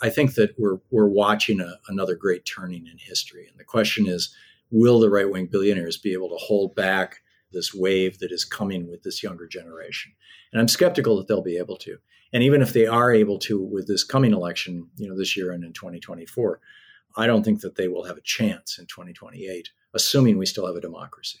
I think that we're we're watching a, another great turning in history, and the question is, will the right wing billionaires be able to hold back this wave that is coming with this younger generation? And I'm skeptical that they'll be able to. And even if they are able to with this coming election, you know, this year and in 2024, I don't think that they will have a chance in 2028, assuming we still have a democracy.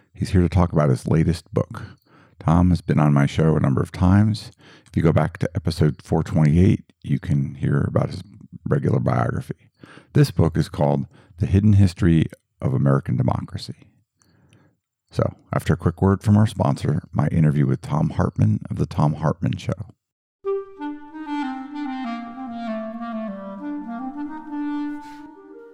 He's here to talk about his latest book. Thom has been on my show a number of times. If you go back to episode 428, you can hear about his regular biography. This book is called The Hidden History of American Democracy. So, after a quick word from our sponsor, my interview with Thom Hartmann of The Thom Hartmann Show.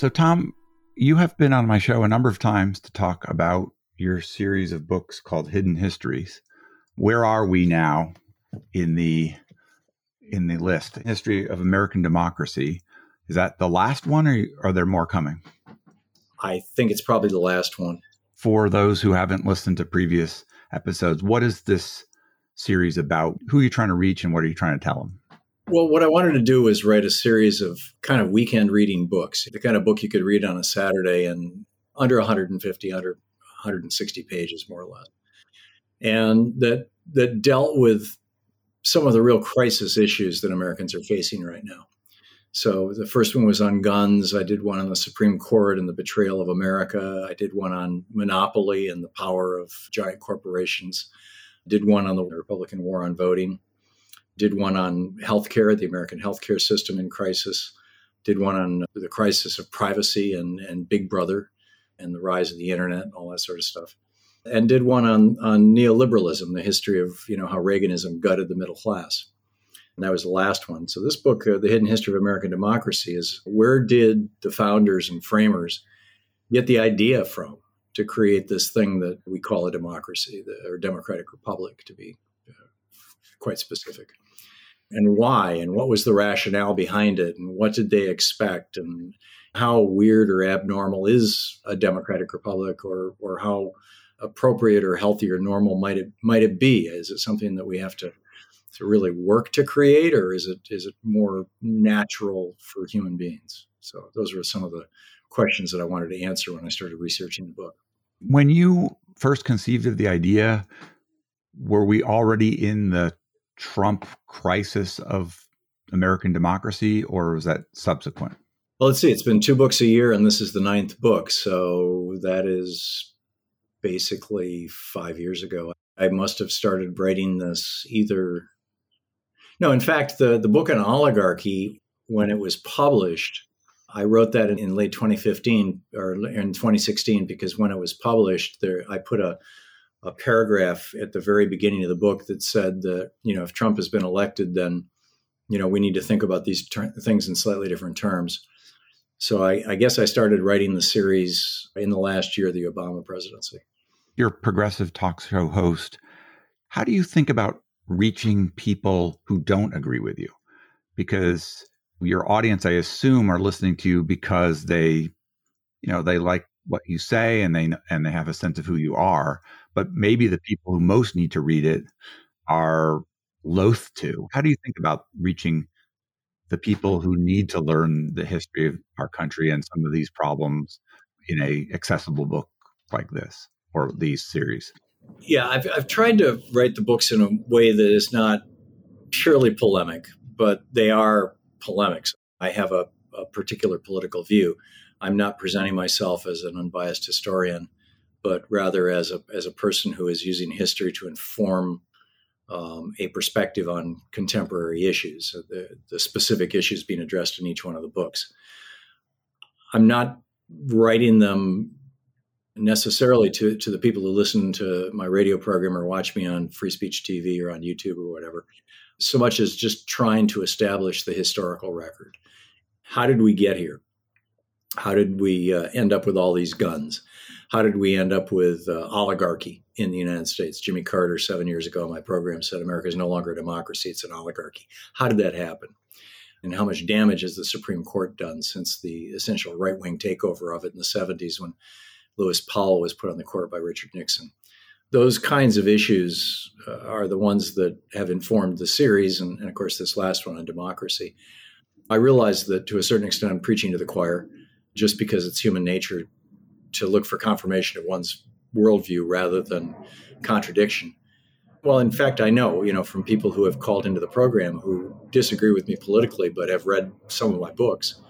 So, Thom, you have been on my show a number of times to talk about your series of books called Hidden Histories. Where are we now in the in the list? History of American Democracy. Is that the last one, or are there more coming? I think it's probably the last one. For those who haven't listened to previous episodes, what is this series about? Who are you trying to reach, and what are you trying to tell them? Well, what I wanted to do was write a series of kind of weekend reading books, the kind of book you could read on a Saturday and under 150, under 160 pages, more or less, and that that dealt with some of the real crisis issues that Americans are facing right now. So the first one was on guns. I did one on the Supreme Court and the betrayal of America. I did one on monopoly and the power of giant corporations. I did one on the Republican war on voting did one on healthcare, the American healthcare system in crisis, did one on the crisis of privacy and, and Big Brother and the rise of the internet and all that sort of stuff. And did one on, on neoliberalism, the history of you know how Reaganism gutted the middle class. And that was the last one. So this book, uh, The Hidden History of American Democracy, is where did the founders and framers get the idea from to create this thing that we call a democracy, the, or democratic republic, to be uh, quite specific and why and what was the rationale behind it and what did they expect and how weird or abnormal is a democratic republic or or how appropriate or healthy or normal might it might it be? Is it something that we have to to really work to create or is it is it more natural for human beings? So those are some of the questions that I wanted to answer when I started researching the book. When you first conceived of the idea were we already in the Trump crisis of American democracy, or was that subsequent? Well, let's see. It's been two books a year, and this is the ninth book. So that is basically five years ago. I must have started writing this either. No, in fact, the, the book on oligarchy, when it was published, I wrote that in, in late 2015 or in 2016 because when it was published, there I put a a paragraph at the very beginning of the book that said that you know if Trump has been elected, then you know we need to think about these ter- things in slightly different terms. So I, I, guess I started writing the series in the last year of the Obama presidency. You're progressive talk show host. How do you think about reaching people who don't agree with you? Because your audience, I assume, are listening to you because they, you know, they like what you say and they and they have a sense of who you are but maybe the people who most need to read it are loath to. How do you think about reaching the people who need to learn the history of our country and some of these problems in a accessible book like this? or these series? Yeah, I've, I've tried to write the books in a way that is not purely polemic, but they are polemics. I have a, a particular political view. I'm not presenting myself as an unbiased historian, but rather as a, as a person who is using history to inform um, a perspective on contemporary issues, the, the specific issues being addressed in each one of the books. I'm not writing them necessarily to, to the people who listen to my radio program or watch me on free speech TV or on YouTube or whatever, so much as just trying to establish the historical record. How did we get here? How did we uh, end up with all these guns? How did we end up with uh, oligarchy in the United States? Jimmy Carter, seven years ago, my program said America is no longer a democracy, it's an oligarchy. How did that happen? And how much damage has the Supreme Court done since the essential right wing takeover of it in the 70s when Lewis Powell was put on the court by Richard Nixon? Those kinds of issues uh, are the ones that have informed the series, and, and of course, this last one on democracy. I realize that to a certain extent, I'm preaching to the choir just because it's human nature to look for confirmation of one's worldview rather than contradiction. Well, in fact, I know, you know, from people who have called into the program who disagree with me politically but have read some of my books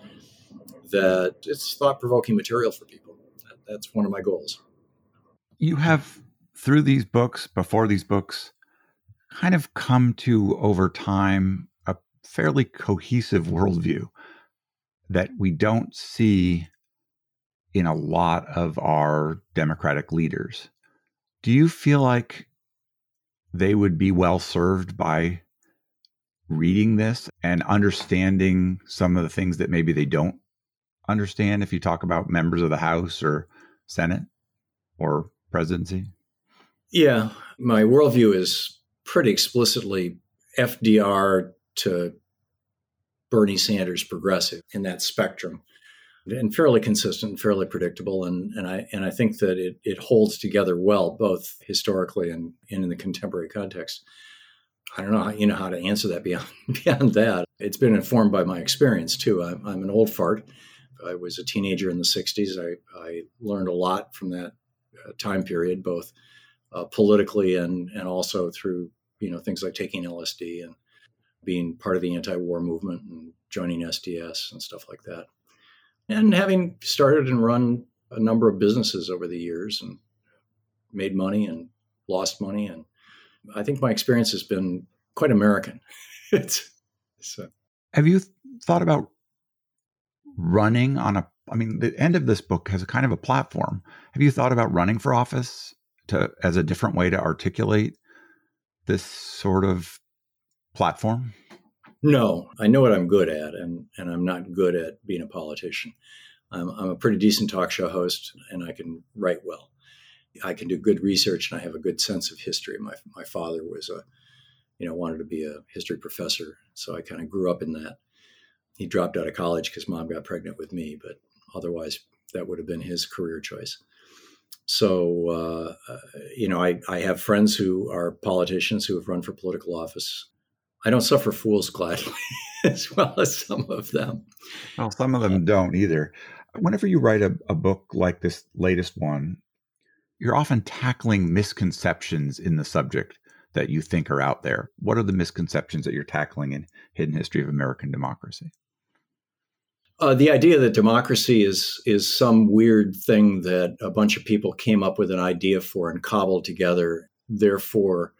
that it's thought provoking material for people. That's one of my goals. You have, through these books, before these books, kind of come to over time a fairly cohesive worldview that we don't see in a lot of our Democratic leaders. Do you feel like they would be well served by reading this and understanding some of the things that maybe they don't understand if you talk about members of the House or Senate or presidency? Yeah, my worldview is pretty explicitly FDR to Bernie Sanders progressive in that spectrum and fairly consistent, fairly predictable, and and I and I think that it it holds together well, both historically and, and in the contemporary context. I don't know how you know how to answer that beyond beyond that. It's been informed by my experience too. I'm, I'm an old fart. I was a teenager in the '60s. I I learned a lot from that uh, time period, both uh, politically and and also through you know things like taking LSD and being part of the anti-war movement and joining SDS and stuff like that. And having started and run a number of businesses over the years and made money and lost money. And i think my experience has been quite american. It's so. Have you thought about running on a i mean the end of this book has a kind of a platform. Have you thought about running for office to as a different way to articulate this sort of platform no, I know what I'm good at, and, and I'm not good at being a politician. I'm, I'm a pretty decent talk show host, and I can write well. I can do good research, and I have a good sense of history. My my father was a, you know, wanted to be a history professor, so I kind of grew up in that. He dropped out of college because mom got pregnant with me, but otherwise that would have been his career choice. So, uh, uh, you know, I, I have friends who are politicians who have run for political office I don't suffer fools gladly as well as some of them. Well, some of them uh, don't either. Whenever you write a, a book like this latest one, you're often tackling misconceptions in the subject that you think are out there. What are the misconceptions that you're tackling in Hidden History of American Democracy? Uh, the idea that democracy is is some weird thing that a bunch of people came up with an idea for and cobbled together. Therefore,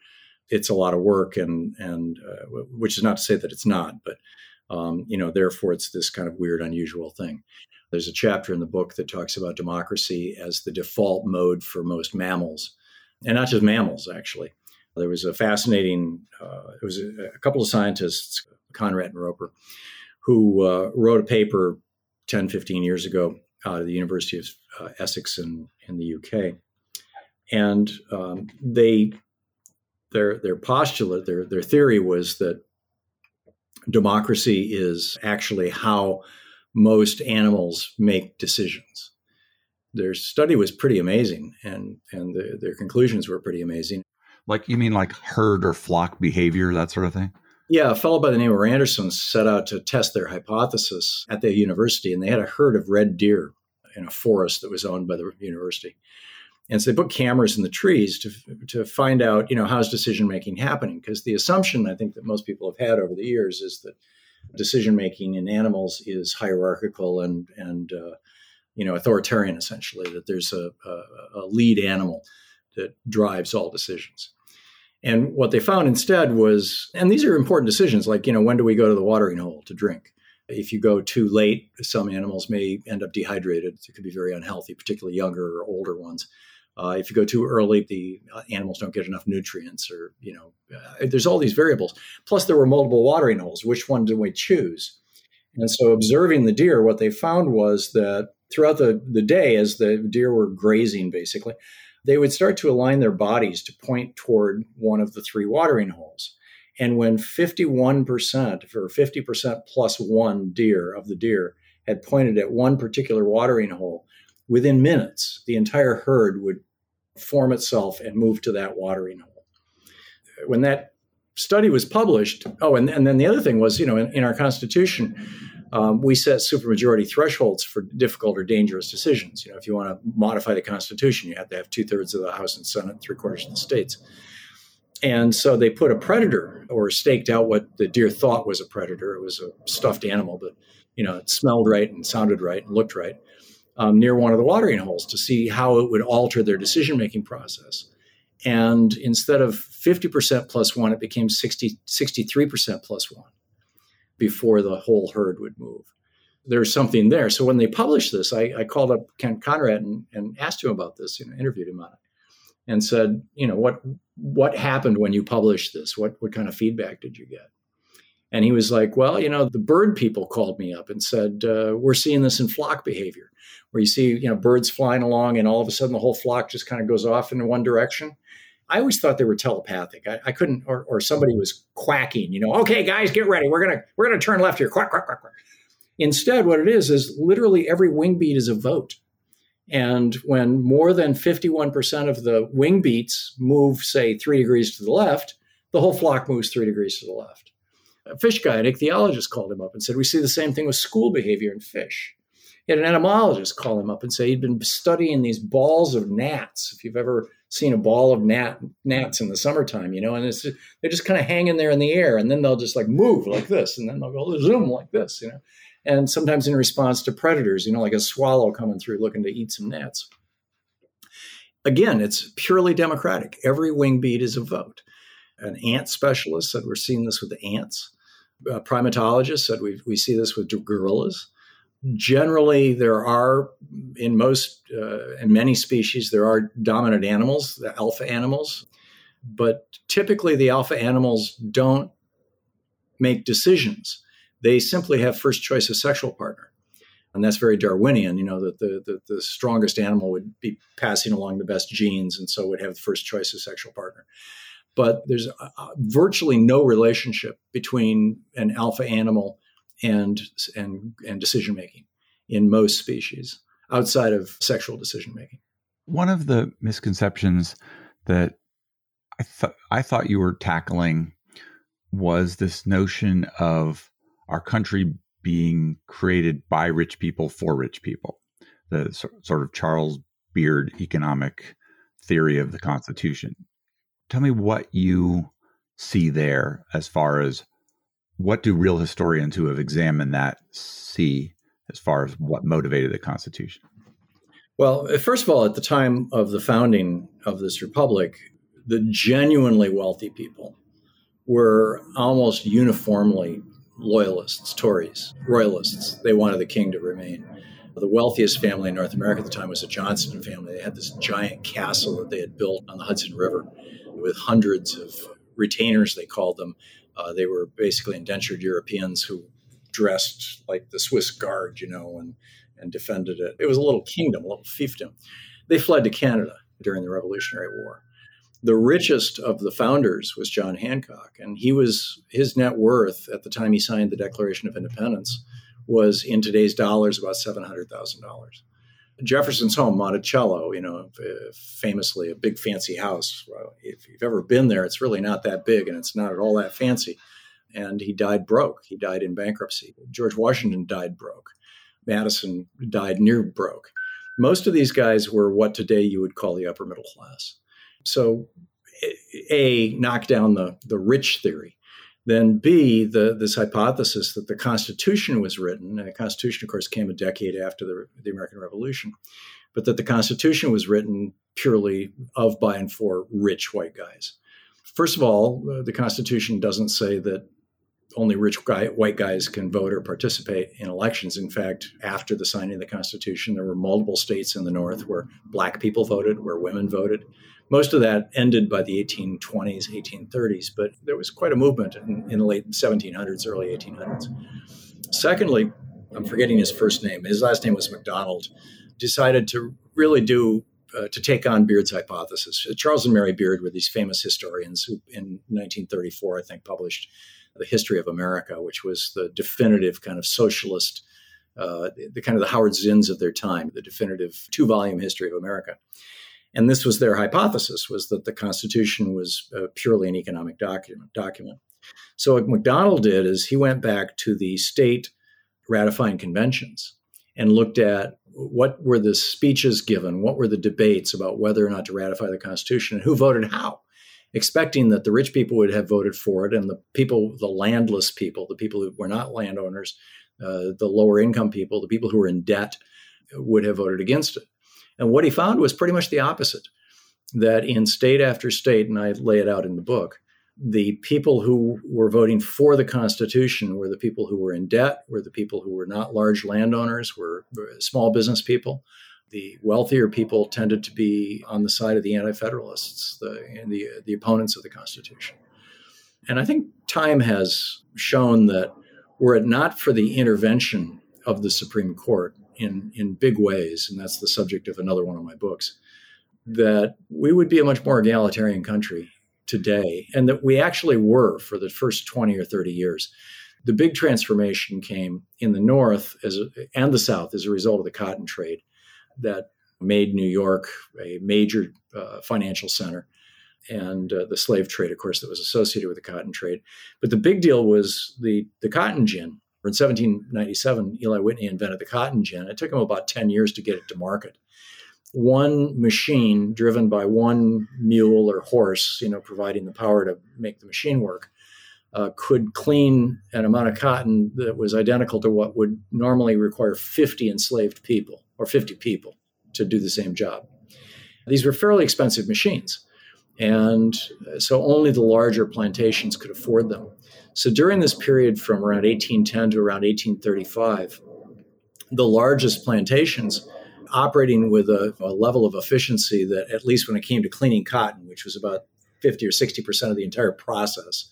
it's a lot of work, and and uh, which is not to say that it's not, but um, you know, therefore it's this kind of weird, unusual thing. There's a chapter in the book that talks about democracy as the default mode for most mammals, and not just mammals, actually. There was a fascinating, uh, it was a, a, couple of scientists, Conradt and Roper, who uh, wrote a paper 10, 15 years ago out of the University of uh, Essex in, in the UK. And um, they their their postulate, their their theory was that democracy is actually how most animals make decisions. Their study was pretty amazing, and and the, their conclusions were pretty amazing. Like you mean like herd or flock behavior, that sort of thing. Yeah, a fellow by the name of Anderson set out to test their hypothesis at the university, and they had a herd of red deer in a forest that was owned by the university. And so they put cameras in the trees to, to find out, you know, how's decision making happening? Because the assumption I think that most people have had over the years is that decision making in animals is hierarchical and and uh, you know authoritarian essentially. That there's a, a, a lead animal that drives all decisions. And what they found instead was, and these are important decisions, like you know, when do we go to the watering hole to drink? If you go too late, some animals may end up dehydrated. It could be very unhealthy, particularly younger or older ones. Uh, if you go too early, the uh, animals don't get enough nutrients, or you know, uh, there's all these variables. Plus, there were multiple watering holes. Which one do we choose? And so, observing the deer, what they found was that throughout the, the day, as the deer were grazing, basically, they would start to align their bodies to point toward one of the three watering holes. And when 51% or 50% plus one deer of the deer had pointed at one particular watering hole, within minutes, the entire herd would form itself and move to that watering hole. When that study was published, oh, and, and then the other thing was, you know, in, in our Constitution, um, we set supermajority thresholds for difficult or dangerous decisions. You know, if you want to modify the Constitution, you have to have two thirds of the House and Senate, three quarters of the states. And so they put a predator or staked out what the deer thought was a predator. It was a stuffed animal, but you know, it smelled right and sounded right and looked right um, near one of the watering holes to see how it would alter their decision making process. And instead of 50% plus one, it became 60, 63% plus one before the whole herd would move. There's something there. So when they published this, I, I called up Ken Conrad and, and, asked him about this, you know, interviewed him on it, and said, you know, what what happened when you published this? What what kind of feedback did you get? And he was like, well, you know, the bird people called me up and said, uh, we're seeing this in flock behavior, where you see, you know, birds flying along and all of a sudden the whole flock just kind of goes off in one direction. I always thought they were telepathic. I, I couldn't, or, or, somebody was quacking, you know, okay, guys, get ready. We're gonna we're gonna turn left here. Quack, quack, quack, quack. Instead, what it is is literally every wing beat is a vote. And when more than 51% of the wing beats move, say, three degrees to the left, the whole flock moves three degrees to the left. A fish guy, an ichthyologist, called him up and said, We see the same thing with school behavior in fish. Had an entomologist call him up and say he'd been studying these balls of gnats. If you've ever seen a ball of gnat, gnats in the summertime, you know, and it's they're just kind of hanging there in the air, and then they'll just like move like this, and then they'll go zoom like this, you know, and sometimes in response to predators, you know, like a swallow coming through looking to eat some gnats. Again, it's purely democratic. Every wing beat is a vote. An ant specialist said we're seeing this with the ants. A primatologist said we we see this with gorillas generally there are in most uh, in many species there are dominant animals the alpha animals but typically the alpha animals don't make decisions. They simply have first choice of sexual partner. And that's very darwinian you know that the, the, the strongest animal would be passing along the best genes and so would have the first choice of sexual partner. But there's uh, virtually no relationship between an alpha animal and and and decision making in most species outside of sexual decision making. One of the misconceptions that I thought I thought you were tackling was this notion of our country being created by rich people for rich people, the sort of Charles Beard economic theory of the Constitution. Tell me what you see there as far as what do real historians who have examined that see as far as what motivated the Constitution? Well, first of all, at the time of the founding of this republic, the genuinely wealthy people were almost uniformly loyalists, Tories, royalists. They wanted the king to remain. The wealthiest family in North America at the time was the Johnston family. They had this giant castle that they had built on the Hudson River with hundreds of retainers, they called them, uh, they were basically indentured Europeans who dressed like the Swiss Guard, you know, and and defended it. It was a little kingdom, a little fiefdom. They fled to Canada during the Revolutionary War. The richest of the founders was John Hancock, and he was his net worth at the time he signed the Declaration of Independence was in today's dollars about seven hundred thousand dollars. Jefferson's home, Monticello, you know, uh, famously a big fancy house. If you've ever been there, it's really not that big and it's not at all that fancy. And he died broke. He died in bankruptcy. George Washington died broke. Madison died near broke. Most of these guys were what today you would call the upper middle class. So, A, knock down the, the rich theory. Then B, the, this hypothesis that the Constitution was written, and the Constitution, of course, came a decade after the, the American Revolution, but that the Constitution was written purely of, by, and for rich white guys. First of all, uh, the Constitution doesn't say that only rich guy, white guys can vote or participate in elections. In fact, after the signing of the Constitution, there were multiple states in the North where black people voted, where women voted. Most of that ended by the 1820s, 1830s, but there was quite a movement in, in the late 1700s, early 1800s. Secondly, I'm forgetting his first name. His last name was McDonald. Decided to really do uh, to take on Beard's hypothesis. Charles and Mary Beard were these famous historians who, in 1934, I think, published the history of America, which was the definitive kind of socialist, uh, the, the kind of the Howard Zinns of their time, the definitive two-volume history of America. And this was their hypothesis: was that the Constitution was uh, purely an economic document. Document. So what McDonald did is he went back to the state ratifying conventions and looked at what were the speeches given, what were the debates about whether or not to ratify the Constitution, and who voted how expecting that the rich people would have voted for it and the people, the landless people, the people who were not landowners, uh, the lower income people, the people who were in debt, would have voted against it. And what he found was pretty much the opposite that in state after state, and I lay it out in the book, the people who were voting for the Constitution were the people who were in debt, were the people who were not large landowners, were small business people, the wealthier people tended to be on the side of the anti-federalists, the, the, the opponents of the Constitution. And I think time has shown that were it not for the intervention of the Supreme Court in, in big ways, and that's the subject of another one of my books, that we would be a much more egalitarian country today, and that we actually were for the first 20 or 30 years. The big transformation came in the North as and the South as a result of the cotton trade that made New York a major uh, financial center and uh, the slave trade, of course, that was associated with the cotton trade. But the big deal was the, the cotton gin. In 1797, Eli Whitney invented the cotton gin. It took him about 10 years to get it to market. One machine driven by one mule or horse, you know, providing the power to make the machine work, uh, could clean an amount of cotton that was identical to what would normally require 50 enslaved people or 50 people to do the same job. These were fairly expensive machines. And so only the larger plantations could afford them. So during this period from around 1810 to around 1835, the largest plantations operating with a, a, level of efficiency that, at least when it came to cleaning cotton, which was about 50 or 60% of the entire process,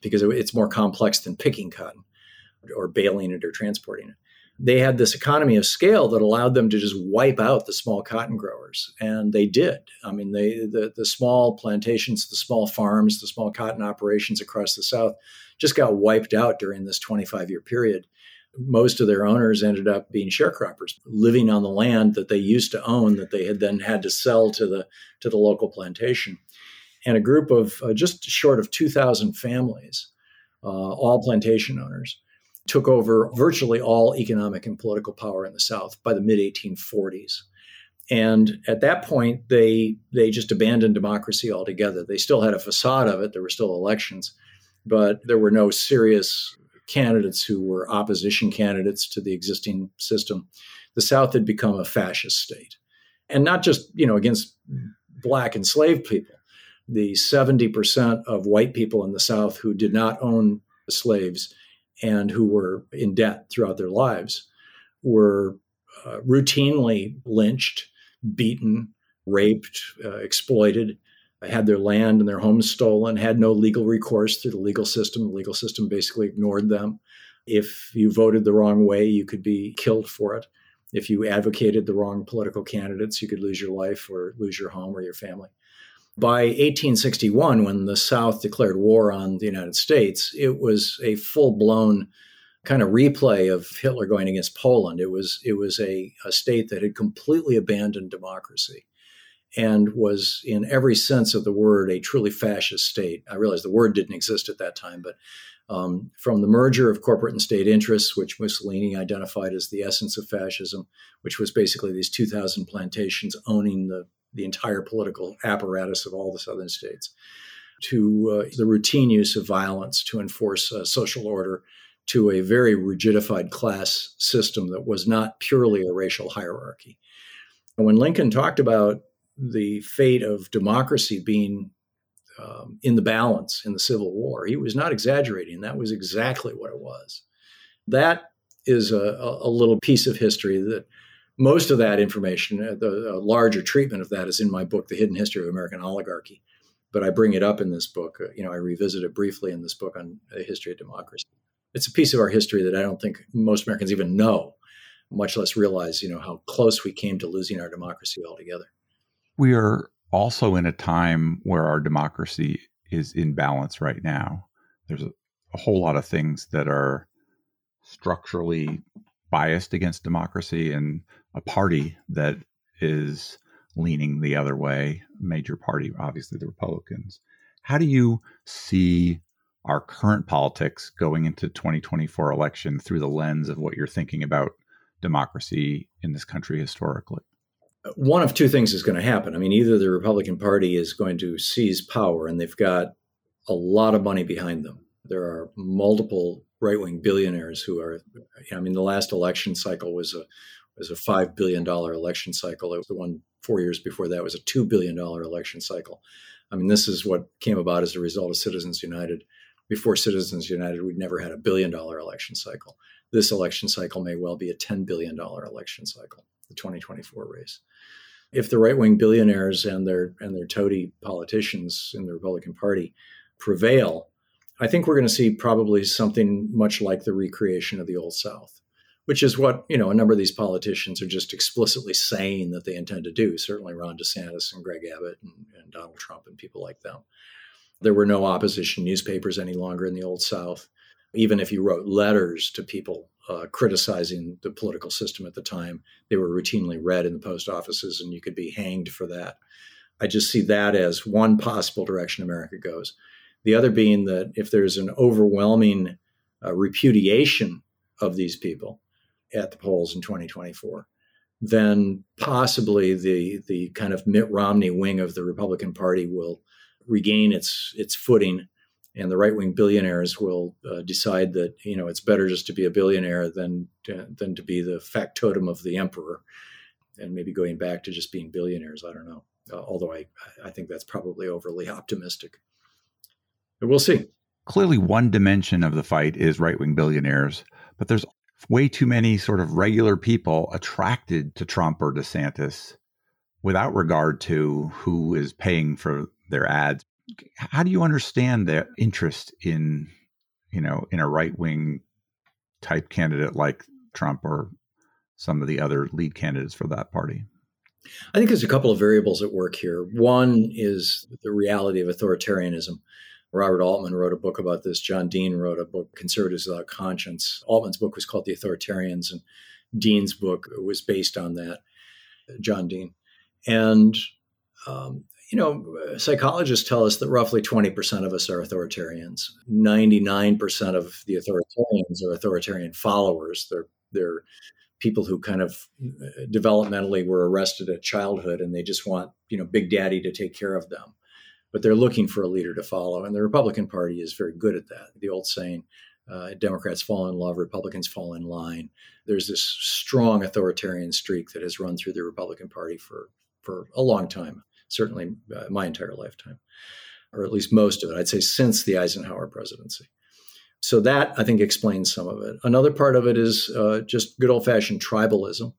because it's more complex than picking cotton or baling it or transporting it they had this economy of scale that allowed them to just wipe out the small cotton growers and they did. I mean they the, the small plantations the small farms the small cotton operations across the south just got wiped out during this 25 year period most of their owners ended up being sharecroppers living on the land that they used to own that they had then had to sell to the to the local plantation and a group of uh, just short of 2000 families uh, all plantation owners took over virtually all economic and political power in the South by the mid 1840s. And at that point, they they just abandoned democracy altogether. They still had a facade of it. There were still elections, but there were no serious candidates who were opposition candidates to the existing system. The South had become a fascist state, and not just you know against black enslaved people. The seventy percent of white people in the South who did not own slaves and who were in debt throughout their lives were uh, routinely lynched, beaten, raped, uh, exploited, had their land and their homes stolen, had no legal recourse through the legal system. The legal system basically ignored them. If you voted the wrong way, you could be killed for it. If you advocated the wrong political candidates, you could lose your life or lose your home or your family. By 1861, when the South declared war on the United States, it was a full blown kind of replay of Hitler going against Poland. It was it was a, a state that had completely abandoned democracy and was, in every sense of the word, a truly fascist state. I realize the word didn't exist at that time, but um, from the merger of corporate and state interests, which Mussolini identified as the essence of fascism, which was basically these 2,000 plantations owning the, the entire political apparatus of all the southern states, to uh, the routine use of violence to enforce uh, social order, to a very rigidified class system that was not purely a racial hierarchy. And when Lincoln talked about the fate of democracy being um, in the balance in the Civil War. He was not exaggerating. That was exactly what it was. That is a, a little piece of history that most of that information, uh, the larger treatment of that, is in my book, The Hidden History of American Oligarchy. But I bring it up in this book. Uh, you know, I revisit it briefly in this book on the history of democracy. It's a piece of our history that I don't think most Americans even know, much less realize, you know, how close we came to losing our democracy altogether. We are also in a time where our democracy is in balance right now. There's a, a whole lot of things that are structurally biased against democracy and a party that is leaning the other way, major party, obviously the Republicans. How do you see our current politics going into 2024 election through the lens of what you're thinking about democracy in this country historically? One of two things is going to happen. I mean, either the Republican Party is going to seize power, and they've got a lot of money behind them. There are multiple right wing billionaires who are. I mean, the last election cycle was a was a five billion dollar election cycle. It was the one four years before that was a two billion dollar election cycle. I mean, this is what came about as a result of Citizens United. Before Citizens United, we'd never had a billion dollar election cycle. This election cycle may well be a ten billion dollar election cycle. The 2024 race if the right wing billionaires and their and their toady politicians in the Republican Party prevail, I think we're going to see probably something much like the recreation of the Old South, which is what you know a number of these politicians are just explicitly saying that they intend to do. Certainly, Ron DeSantis and Greg Abbott and, and Donald Trump and people like them. There were no opposition newspapers any longer in the Old South. Even if you wrote letters to people uh, criticizing the political system at the time. They were routinely read in the post offices, and you could be hanged for that. I just see that as one possible direction America goes. The other being that if there's an overwhelming uh, repudiation of these people at the polls in 2024, then possibly the the kind of Mitt Romney wing of the Republican Party will regain its its footing and the right wing billionaires will uh, decide that you know it's better just to be a billionaire than to, than to be the factotum of the emperor, and maybe going back to just being billionaires. I don't know. Uh, although I I think that's probably overly optimistic. But we'll see. Clearly, one dimension of the fight is right wing billionaires, but there's way too many sort of regular people attracted to Trump or DeSantis without regard to who is paying for their ads how do you understand the interest in you know in a right wing type candidate like Trump or some of the other lead candidates for that party? I think there's a couple of variables at work here. One is the reality of authoritarianism. Robert Altman wrote a book about this. John Dean wrote a book, Conservatives Without Conscience. Altman's book was called The Authoritarians, and Dean's book was based on that, John Dean. And um, you know, psychologists tell us that roughly 20% of us are authoritarians. 99% of the authoritarians are authoritarian followers. They're, they're people who kind of uh, developmentally were arrested at childhood and they just want, you know, Big Daddy to take care of them. But they're looking for a leader to follow. And the Republican Party is very good at that. The old saying, uh, Democrats fall in love, Republicans fall in line. There's this strong authoritarian streak that has run through the Republican Party for, for a long time certainly uh, my entire lifetime, or at least most of it. I'd say since the Eisenhower presidency. So that I think explains some of it. Another part of it is uh, just good old fashioned tribalism.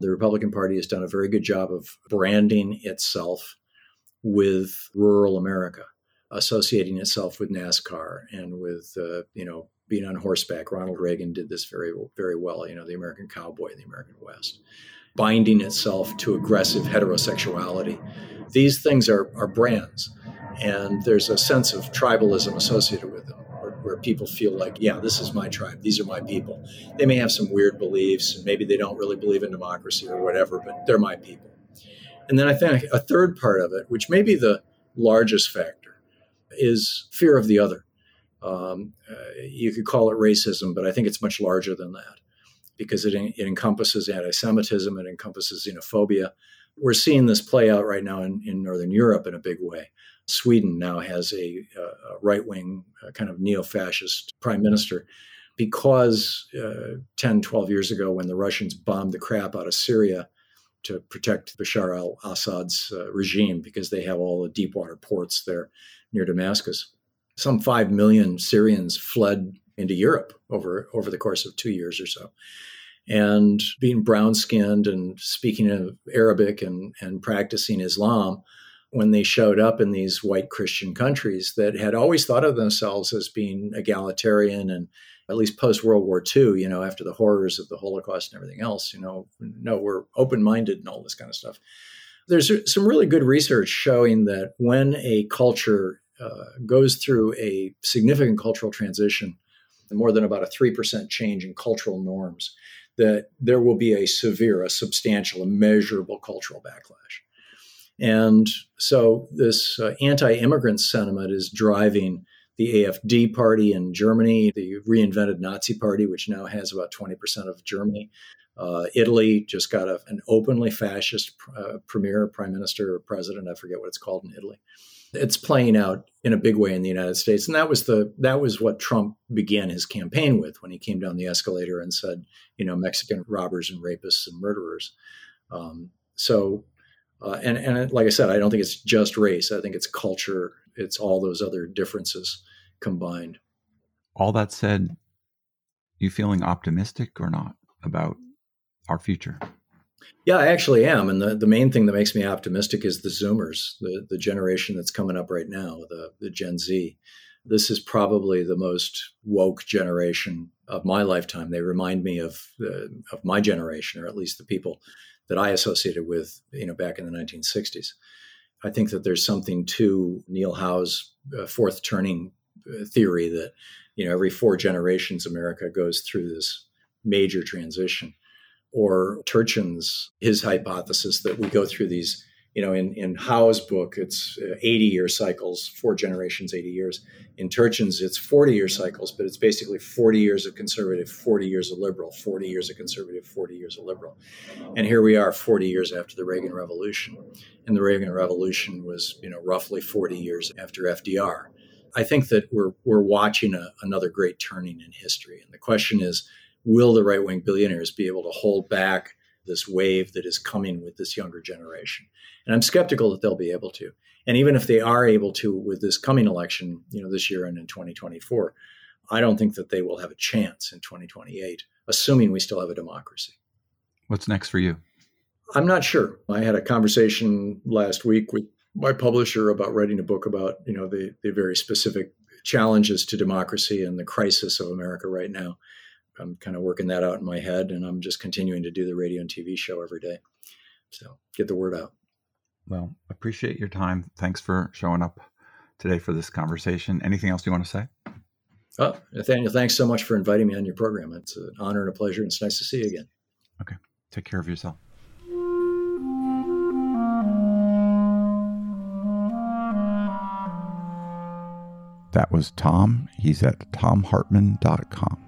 The Republican Party has done a very good job of branding itself with rural America, associating itself with NASCAR and with uh, you know being on horseback. Ronald Reagan did this very very well. You know the American cowboy the American West, binding itself to aggressive heterosexuality these things are, are brands, and there's a sense of tribalism associated with them, where, people feel like, yeah, this is my tribe, these are my people. They may have some weird beliefs, and maybe they don't really believe in democracy or whatever, but they're my people. And then I think a third part of it, which may be the largest factor, is fear of the other. Um, uh, you could call it racism, but I think it's much larger than that because it, it encompasses anti Semitism, it encompasses xenophobia. We're seeing this play out right now in, in Northern Europe in a big way. Sweden now has a, a right wing, kind of neo fascist prime minister because uh, 10, 12 years ago, when the Russians bombed the crap out of Syria to protect Bashar al Assad's uh, regime, because they have all the deep water ports there near Damascus, some 5 million Syrians fled into Europe over, over the course of two years or so. And being brown skinned and speaking Arabic and, and practicing Islam, when they showed up in these white Christian countries that had always thought of themselves as being egalitarian and at least post World War II, you know, after the horrors of the Holocaust and everything else, you know, no, we're open minded and all this kind of stuff. There's some really good research showing that when a culture uh, goes through a significant cultural transition, more than about a 3% change in cultural norms, that there will be a severe, a substantial, a measurable cultural backlash. And so this uh, anti immigrant sentiment is driving the AFD party in Germany, the reinvented Nazi party, which now has about 20% of Germany. Uh, Italy just got a, an openly fascist uh, premier, prime minister, or president. I forget what it's called in Italy. It's playing out in a big way in the United States, and that was the that was what Trump began his campaign with when he came down the escalator and said, you know, Mexican robbers and rapists and murderers. Um, so uh, and and like I said, I don't think it's just race. I think it's culture. It's all those other differences combined. All that said, you feeling optimistic or not about our future? Yeah, I actually am. And the, the main thing that makes me optimistic is the Zoomers, the, the generation that's coming up right now, the, the Gen Z. This is probably the most woke generation of my lifetime. They remind me of, uh, of my generation, or at least the people that I associated with, you know, back in the 1960s. I think that there's something to Neil Howe's uh, fourth turning uh, theory that, you know, every four generations, America goes through this major transition. Or Turchin's, his hypothesis that we go through these you know, in, in Howe's book, it's uh, 80 year cycles, four generations, 80 years. In Turchin's, it's 40 year cycles, but it's basically 40 years of conservative, 40 years of liberal, 40 years of conservative, 40 years of liberal. And here we are 40 years after the Reagan Revolution. And the Reagan Revolution was, you know, roughly 40 years after FDR. I think that we're, we're watching a, another great turning in history. And the question is, will the right wing billionaires be able to hold back this wave that is coming with this younger generation. And I'm skeptical that they'll be able to. And even if they are able to with this coming election, you know, this year and in 2024, I don't think that they will have a chance in 2028, assuming we still have a democracy. What's next for you? I'm not sure. I had a conversation last week with my publisher about writing a book about, you know, the, the very specific challenges to democracy and the crisis of America right now. I'm kind of working that out in my head, and I'm just continuing to do the radio and TV show every day. So get the word out. Well, appreciate your time. Thanks for showing up today for this conversation. Anything else you want to say? Oh, Nathaniel, thanks so much for inviting me on your program. It's an honor and a pleasure, and it's nice to see you again. Okay. Take care of yourself. That was Thom. He's at thomhartmann.com.